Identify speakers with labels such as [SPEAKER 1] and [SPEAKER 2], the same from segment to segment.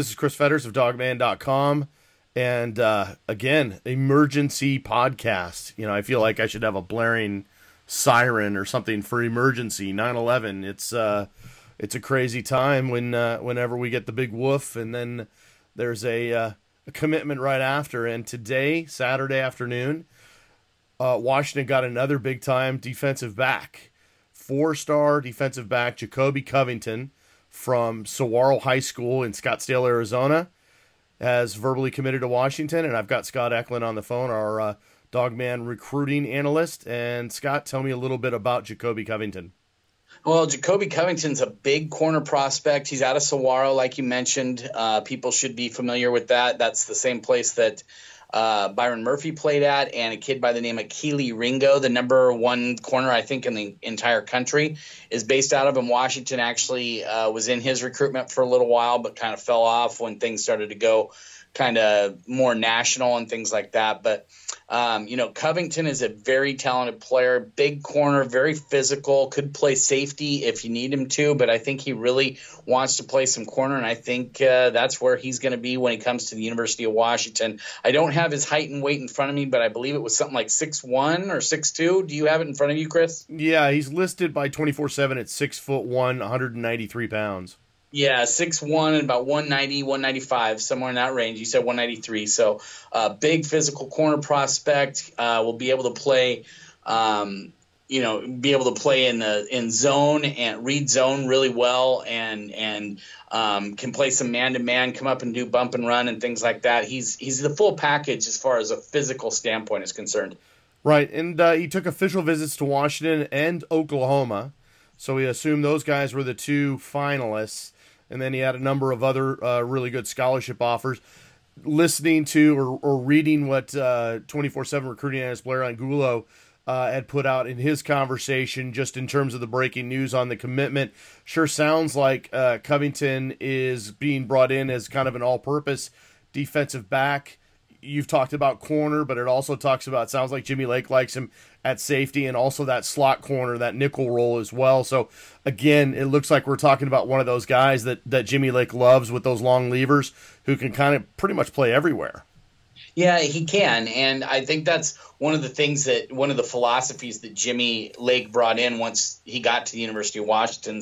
[SPEAKER 1] This is Chris Fetters of dawgman.com. And uh, again, emergency podcast. You know, I feel like I should have a blaring siren or something for emergency 9/11. It's uh it's a crazy time when uh, whenever we get the big woof and then there's a, uh, a commitment right after and today, Saturday afternoon, uh, Washington got another big time defensive back. Four-star defensive back Jacobe Covington from Saguaro High School in Scottsdale, Arizona has verbally committed to Washington and I've got Scott Eklund on the phone, our uh, Dawgman recruiting analyst. And Scott, tell me a little bit about Jacobe Covington.
[SPEAKER 2] Well, Jacobe Covington's a big corner prospect. He's out of Saguaro, like you mentioned. Uh, people should be familiar with that. That's the same place that uh, Byron Murphy played at, and a kid by the name of Kelee Ringo, the number one corner, I think, in the entire country, is based out of him. Washington actually uh, was in his recruitment for a little while, but kind of fell off when things started to go kind of more national and things like that. But um, you know, Covington is a very talented player, big corner, very physical, could play safety if you need him to, but I think he really wants to play some corner, and I think uh, that's where he's going to be when he comes to the University of Washington. I don't have his height and weight in front of me, but I believe it was something like six one or six two. Do you have it in front of you, Chris?
[SPEAKER 1] Yeah, he's listed by twenty four seven at six foot one, one hundred and ninety three pounds.
[SPEAKER 2] Yeah, six one and about 190, 195, somewhere in that range. You said 193. So, uh, big physical corner prospect. Uh, will be able to play, um, you know, be able to play in the in zone and read zone really well, and and um, can play some man to man, come up and do bump and run and things like that. He's he's the full package as far as a physical standpoint is concerned.
[SPEAKER 1] Right, and uh, he took official visits to Washington and Oklahoma, so we assume those guys were the two finalists and then he had a number of other uh, really good scholarship offers. Listening to or, or reading what uh, twenty four seven recruiting analyst Blair Angulo uh, had put out in his conversation, just in terms of the breaking news on the commitment, sure sounds like uh, Covington is being brought in as kind of an all purpose defensive back you've talked about corner, but it also talks about sounds like Jimmy Lake likes him at safety and also that slot corner, that nickel role as well. So again, it looks like we're talking about one of those guys that that Jimmy Lake loves with those long levers who can kind of pretty much play everywhere.
[SPEAKER 2] Yeah, he can, and I think that's one of the things that one of the philosophies that Jimmy Lake brought in once he got to the University of Washington.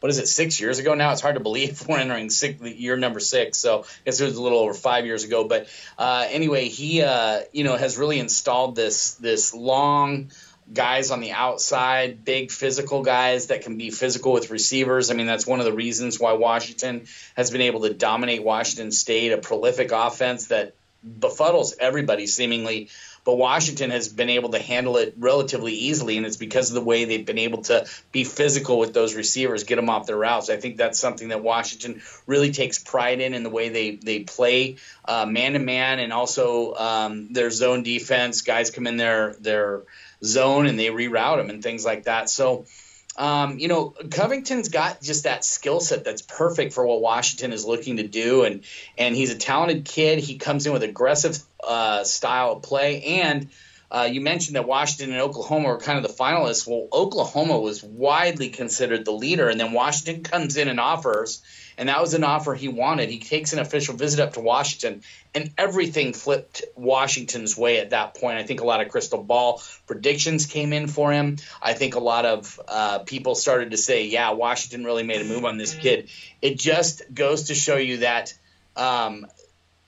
[SPEAKER 2] What is it? Six years ago now. It's hard to believe we're entering six, year number six. So I guess it was a little over five years ago. But uh, anyway, he uh, you know has really installed this this long guys on the outside, big physical guys that can be physical with receivers. I mean, that's one of the reasons why Washington has been able to dominate Washington State, a prolific offense that befuddles everybody seemingly. But Washington has been able to handle it relatively easily, and it's because of the way they've been able to be physical with those receivers, get them off their routes. I think that's something that Washington really takes pride in in the way they they play man to man, and also um, their zone defense. Guys come in their their zone and they reroute them and things like that. So um, you know, Covington's got just that skill set that's perfect for what Washington is looking to do, and and he's a talented kid. He comes in with aggressive uh, style of play, and uh, you mentioned that Washington and Oklahoma were kind of the finalists. Well, Oklahoma was widely considered the leader, and then Washington comes in and offers, and that was an offer he wanted. He takes an official visit up to Washington, and everything flipped Washington's way at that point. I think a lot of crystal ball predictions came in for him. I think a lot of uh, people started to say, "Yeah, Washington really made a move on this kid." It just goes to show you that um,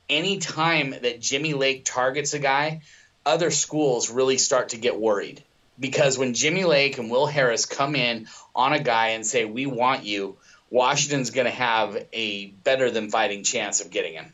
[SPEAKER 2] any time that Jimmy Lake targets a guy, other schools really start to get worried because when Jimmy Lake and Will Harris come in on a guy and say, "We want you," Washington's going to have a better than fighting chance of getting him.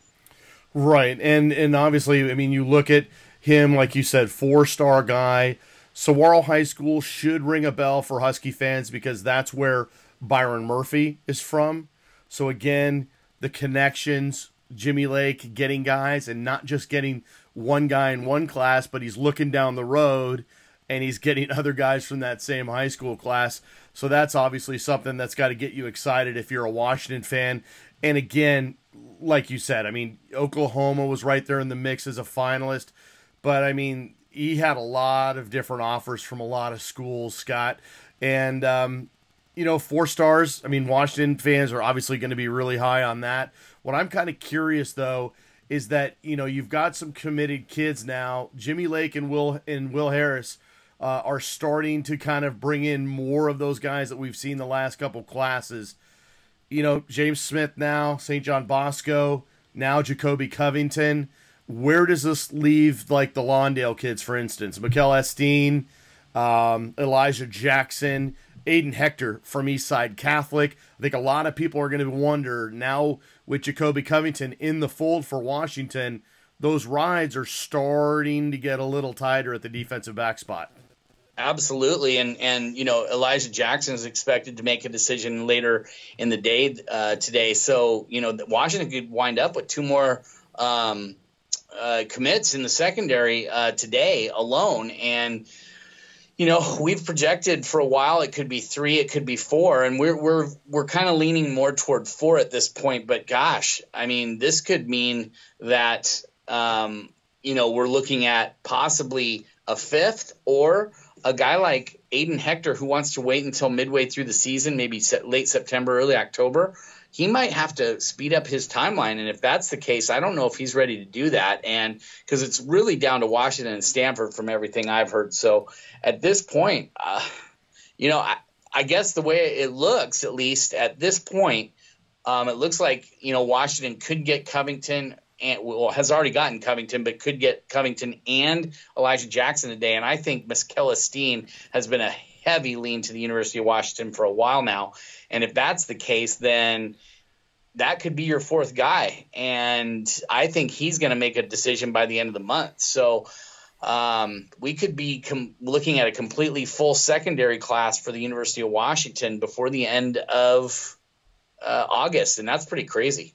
[SPEAKER 1] Right, and and obviously, I mean, you look at him like you said, four star guy. Saguaro High School should ring a bell for Husky fans because that's where Byron Murphy is from. So again, the connections, Jimmy Lake getting guys and not just getting one guy in one class, but he's looking down the road and he's getting other guys from that same high school class. So that's obviously something that's got to get you excited if you're a Washington fan. And again, like you said, I mean, Oklahoma was right there in the mix as a finalist, but I mean, he had a lot of different offers from a lot of schools, Scott. And, um, you know, four stars. I mean, Washington fans are obviously going to be really high on that. What I'm kind of curious though is that you know you've got some committed kids now. Jimmy Lake and Will and Will Harris uh, are starting to kind of bring in more of those guys that we've seen the last couple classes. You know, James Smith now, St. John Bosco, now Jacobe Covington. Where does this leave like the Lawndale kids, for instance? Makell Esteen, um, Elijah Jackson, Aiden Hector from Eastside Catholic. I think a lot of people are going to wonder now with Jacobe Covington in the fold for Washington, those rides are starting to get a little tighter at the defensive back spot.
[SPEAKER 2] Absolutely, and and you know Elijah Jackson is expected to make a decision later in the day uh, today. So you know Washington could wind up with two more um, uh, commits in the secondary uh, today alone, and you know we've projected for a while it could be three, it could be four, and we're we're we're kind of leaning more toward four at this point. But gosh, I mean this could mean that um, you know we're looking at possibly a fifth or a guy like Aiden Hector who wants to wait until midway through the season, maybe late September, early October, he might have to speed up his timeline. And if that's the case, I don't know if he's ready to do that. And because it's really down to Washington and Stanford from everything I've heard. So at this point, uh, you know, I, I, guess the way it looks, at least at this point, um, it looks like, you know, Washington could get Covington and well has already gotten Covington, but could get Covington and Elijah Jackson today. And I think Makell Esteen has been a heavy lean to the University of Washington for a while now. And if that's the case, then that could be your fourth guy. And I think he's going to make a decision by the end of the month. So um, we could be com- looking at a completely full secondary class for the University of Washington before the end of uh, August. And that's pretty crazy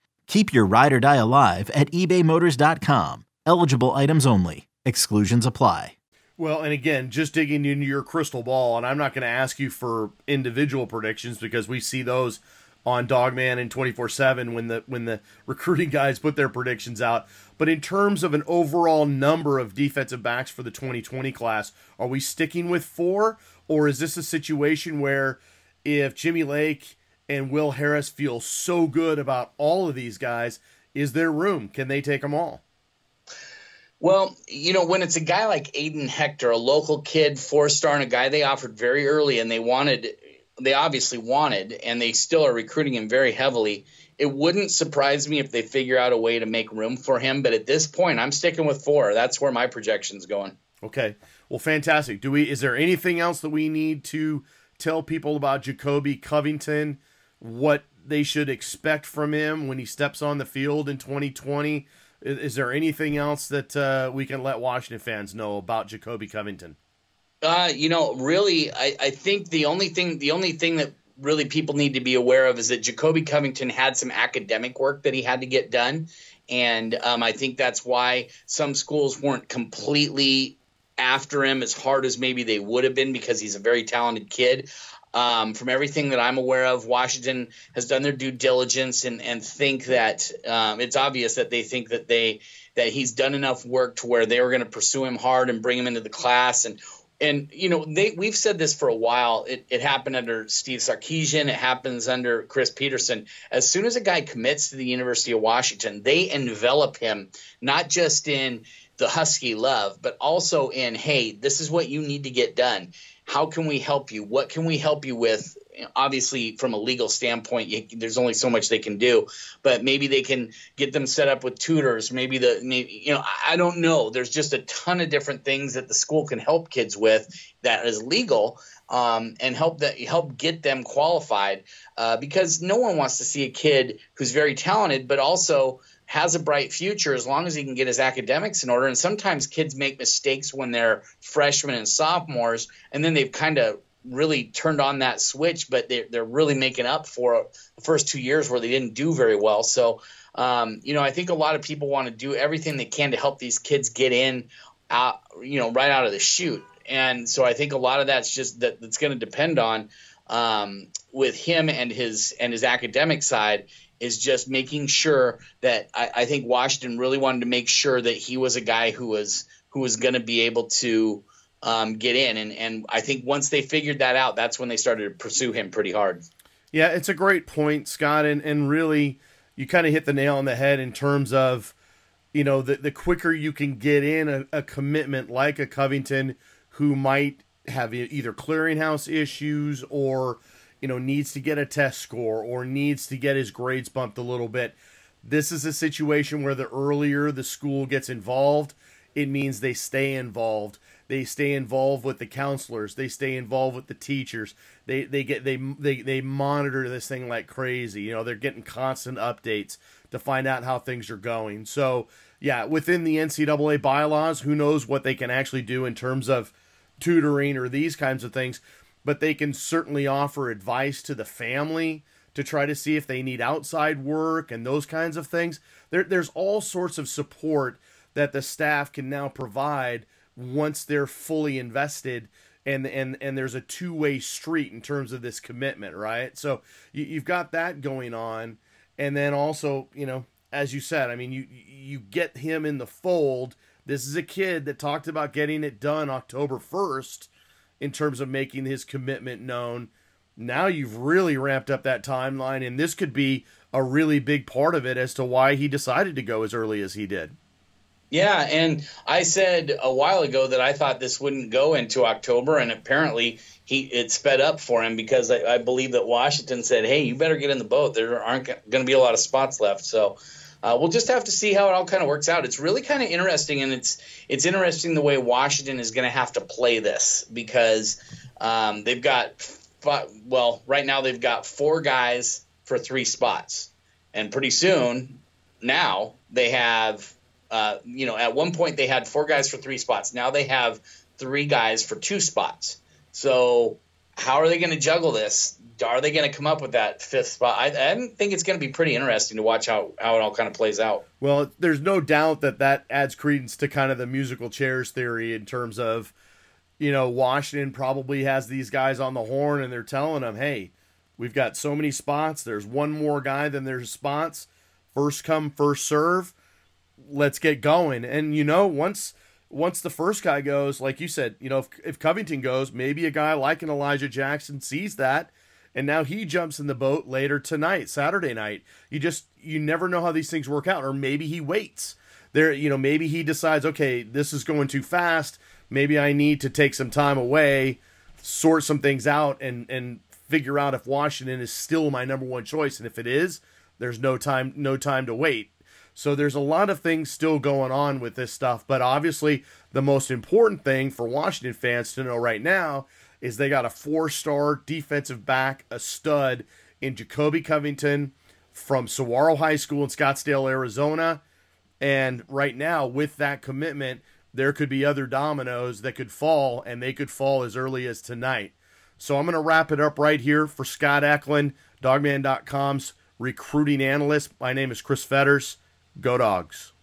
[SPEAKER 3] Keep your ride or die alive at ebaymotors.com. Eligible items only. Exclusions apply.
[SPEAKER 1] Well, and again, just digging into your crystal ball, and I'm not going to ask you for individual predictions because we see those on Dawgman and 24/7 when the when the recruiting guys put their predictions out. But in terms of an overall number of defensive backs for the 2020 class, are we sticking with 4 or is this a situation where if Jimmy Lake and Will Harris feel so good about all of these guys. Is there room? Can they take them all?
[SPEAKER 2] Well, you know, when it's a guy like Aiden Hector, a local kid, four star, and a guy they offered very early and they wanted, they obviously wanted, and they still are recruiting him very heavily. It wouldn't surprise me if they figure out a way to make room for him. But at this point, I'm sticking with four. That's where my projection's going.
[SPEAKER 1] Okay. Well, fantastic. Do we? Is there anything else that we need to tell people about Jacobe Covington? What they should expect from him when he steps on the field in 2020. Is, there anything else that uh, we can let Washington fans know about Jacobe Covington?
[SPEAKER 2] Uh, you know, really, I, I think the only thing the only thing that really people need to be aware of is that Jacobe Covington had some academic work that he had to get done. And um, I think that's why some schools weren't completely after him as hard as maybe they would have been because he's a very talented kid. Um, from everything that I'm aware of, Washington has done their due diligence and, and think that um, it's obvious that they think that they that he's done enough work to where they were going to pursue him hard and bring him into the class and and you know they we've said this for a while. It, it happened under Steve Sarkisian. It happens under Chris Petersen. As soon as a guy commits to the University of Washington, they envelop him not just in the Husky love, but also in hey, this is what you need to get done. How can we help you? What can we help you with? Obviously from a legal standpoint you, there's only so much they can do but maybe they can get them set up with tutors. Maybe the maybe you know i don't know. There's just a ton of different things that the school can help kids with that is legal um, and help that help get them qualified uh, because no one wants to see a kid who's very talented but also has a bright future as long as he can get his academics in order. And sometimes kids make mistakes when they're freshmen and sophomores, and then they've kind of really turned on that switch, but they're, they're really making up for the first two years where they didn't do very well. So, um, you know, I think a lot of people want to do everything they can to help these kids get in, out, you know, right out of the chute. And so I think a lot of that's just that that's going to depend on um, with him and his and his academic side is just making sure that I, I, think Washington really wanted to make sure that he was a guy who was who was going to be able to um, get in, and and I think once they figured that out, that's when they started to pursue him pretty hard.
[SPEAKER 1] Yeah, it's a great point, Scott, and and really you kind of hit the nail on the head in terms of you know the the quicker you can get in a, a commitment like a Covington who might have either clearinghouse issues or you know, needs to get a test score or needs to get his grades bumped a little bit. This is a situation where the earlier the school gets involved, it means they stay involved. They stay involved with the counselors. They stay involved with the teachers. They they get they they they monitor this thing like crazy. You know, they're getting constant updates to find out how things are going. So yeah, within the NCAA bylaws, who knows what they can actually do in terms of tutoring or these kinds of things but they can certainly offer advice to the family to try to see if they need outside work and those kinds of things. There, there's all sorts of support that the staff can now provide once they're fully invested and and and there's a two-way street in terms of this commitment right? So you, you've got that going on. And then also you know as you said i mean you you get him in the fold. This is a kid that talked about getting it done october 1st in terms of making his commitment known. Now you've really ramped up that timeline, and this could be a really big part of it as to why he decided to go as early as he did.
[SPEAKER 2] Yeah, and I said a while ago that I thought this wouldn't go into October, and apparently he it sped up for him because I, I believe that Washington said, "Hey, you better get in the boat. There aren't going to be a lot of spots left." So uh, we'll just have to see how it all kind of works out. It's really kind of interesting, and it's it's interesting the way Washington is going to have to play this because um, they've got five, well right now they've got four guys for three spots, and pretty soon now they have uh, you know at one point they had four guys for three spots. Now they have three guys for two spots. So how are they going to juggle this? Are they going to come up with that fifth spot? I, I think it's going to be pretty interesting to watch how, how it all kind of plays out.
[SPEAKER 1] Well, there's no doubt that that adds credence to kind of the musical chairs theory in terms of, you know, Washington probably has these guys on the horn and they're telling them, hey, we've got so many spots. There's one more guy than there's spots. First come, first serve. Let's get going. And, you know, once once the first guy goes, like you said, you know, if, if Covington goes, maybe a guy like an Elijah Jackson sees that and now he jumps in the boat later tonight, Saturday night. You just you never know how these things work out, or maybe he waits. There, you know, maybe he decides, okay, this is going too fast. Maybe I need to take some time away, sort some things out, and and figure out if Washington is still my number one choice. And if it is, there's no time no time to wait. So there's a lot of things still going on with this stuff, but obviously the most important thing for Washington fans to know right now is they got a four star defensive back, a stud in Jacobe Covington from Saguaro High School in Scottsdale, Arizona. And right now, with that commitment, there could be other dominoes that could fall, and they could fall as early as tonight. So I'm going to wrap it up right here for Scott Eklund, dawgman.com's recruiting analyst. My name is Chris Fetters. Go Dogs.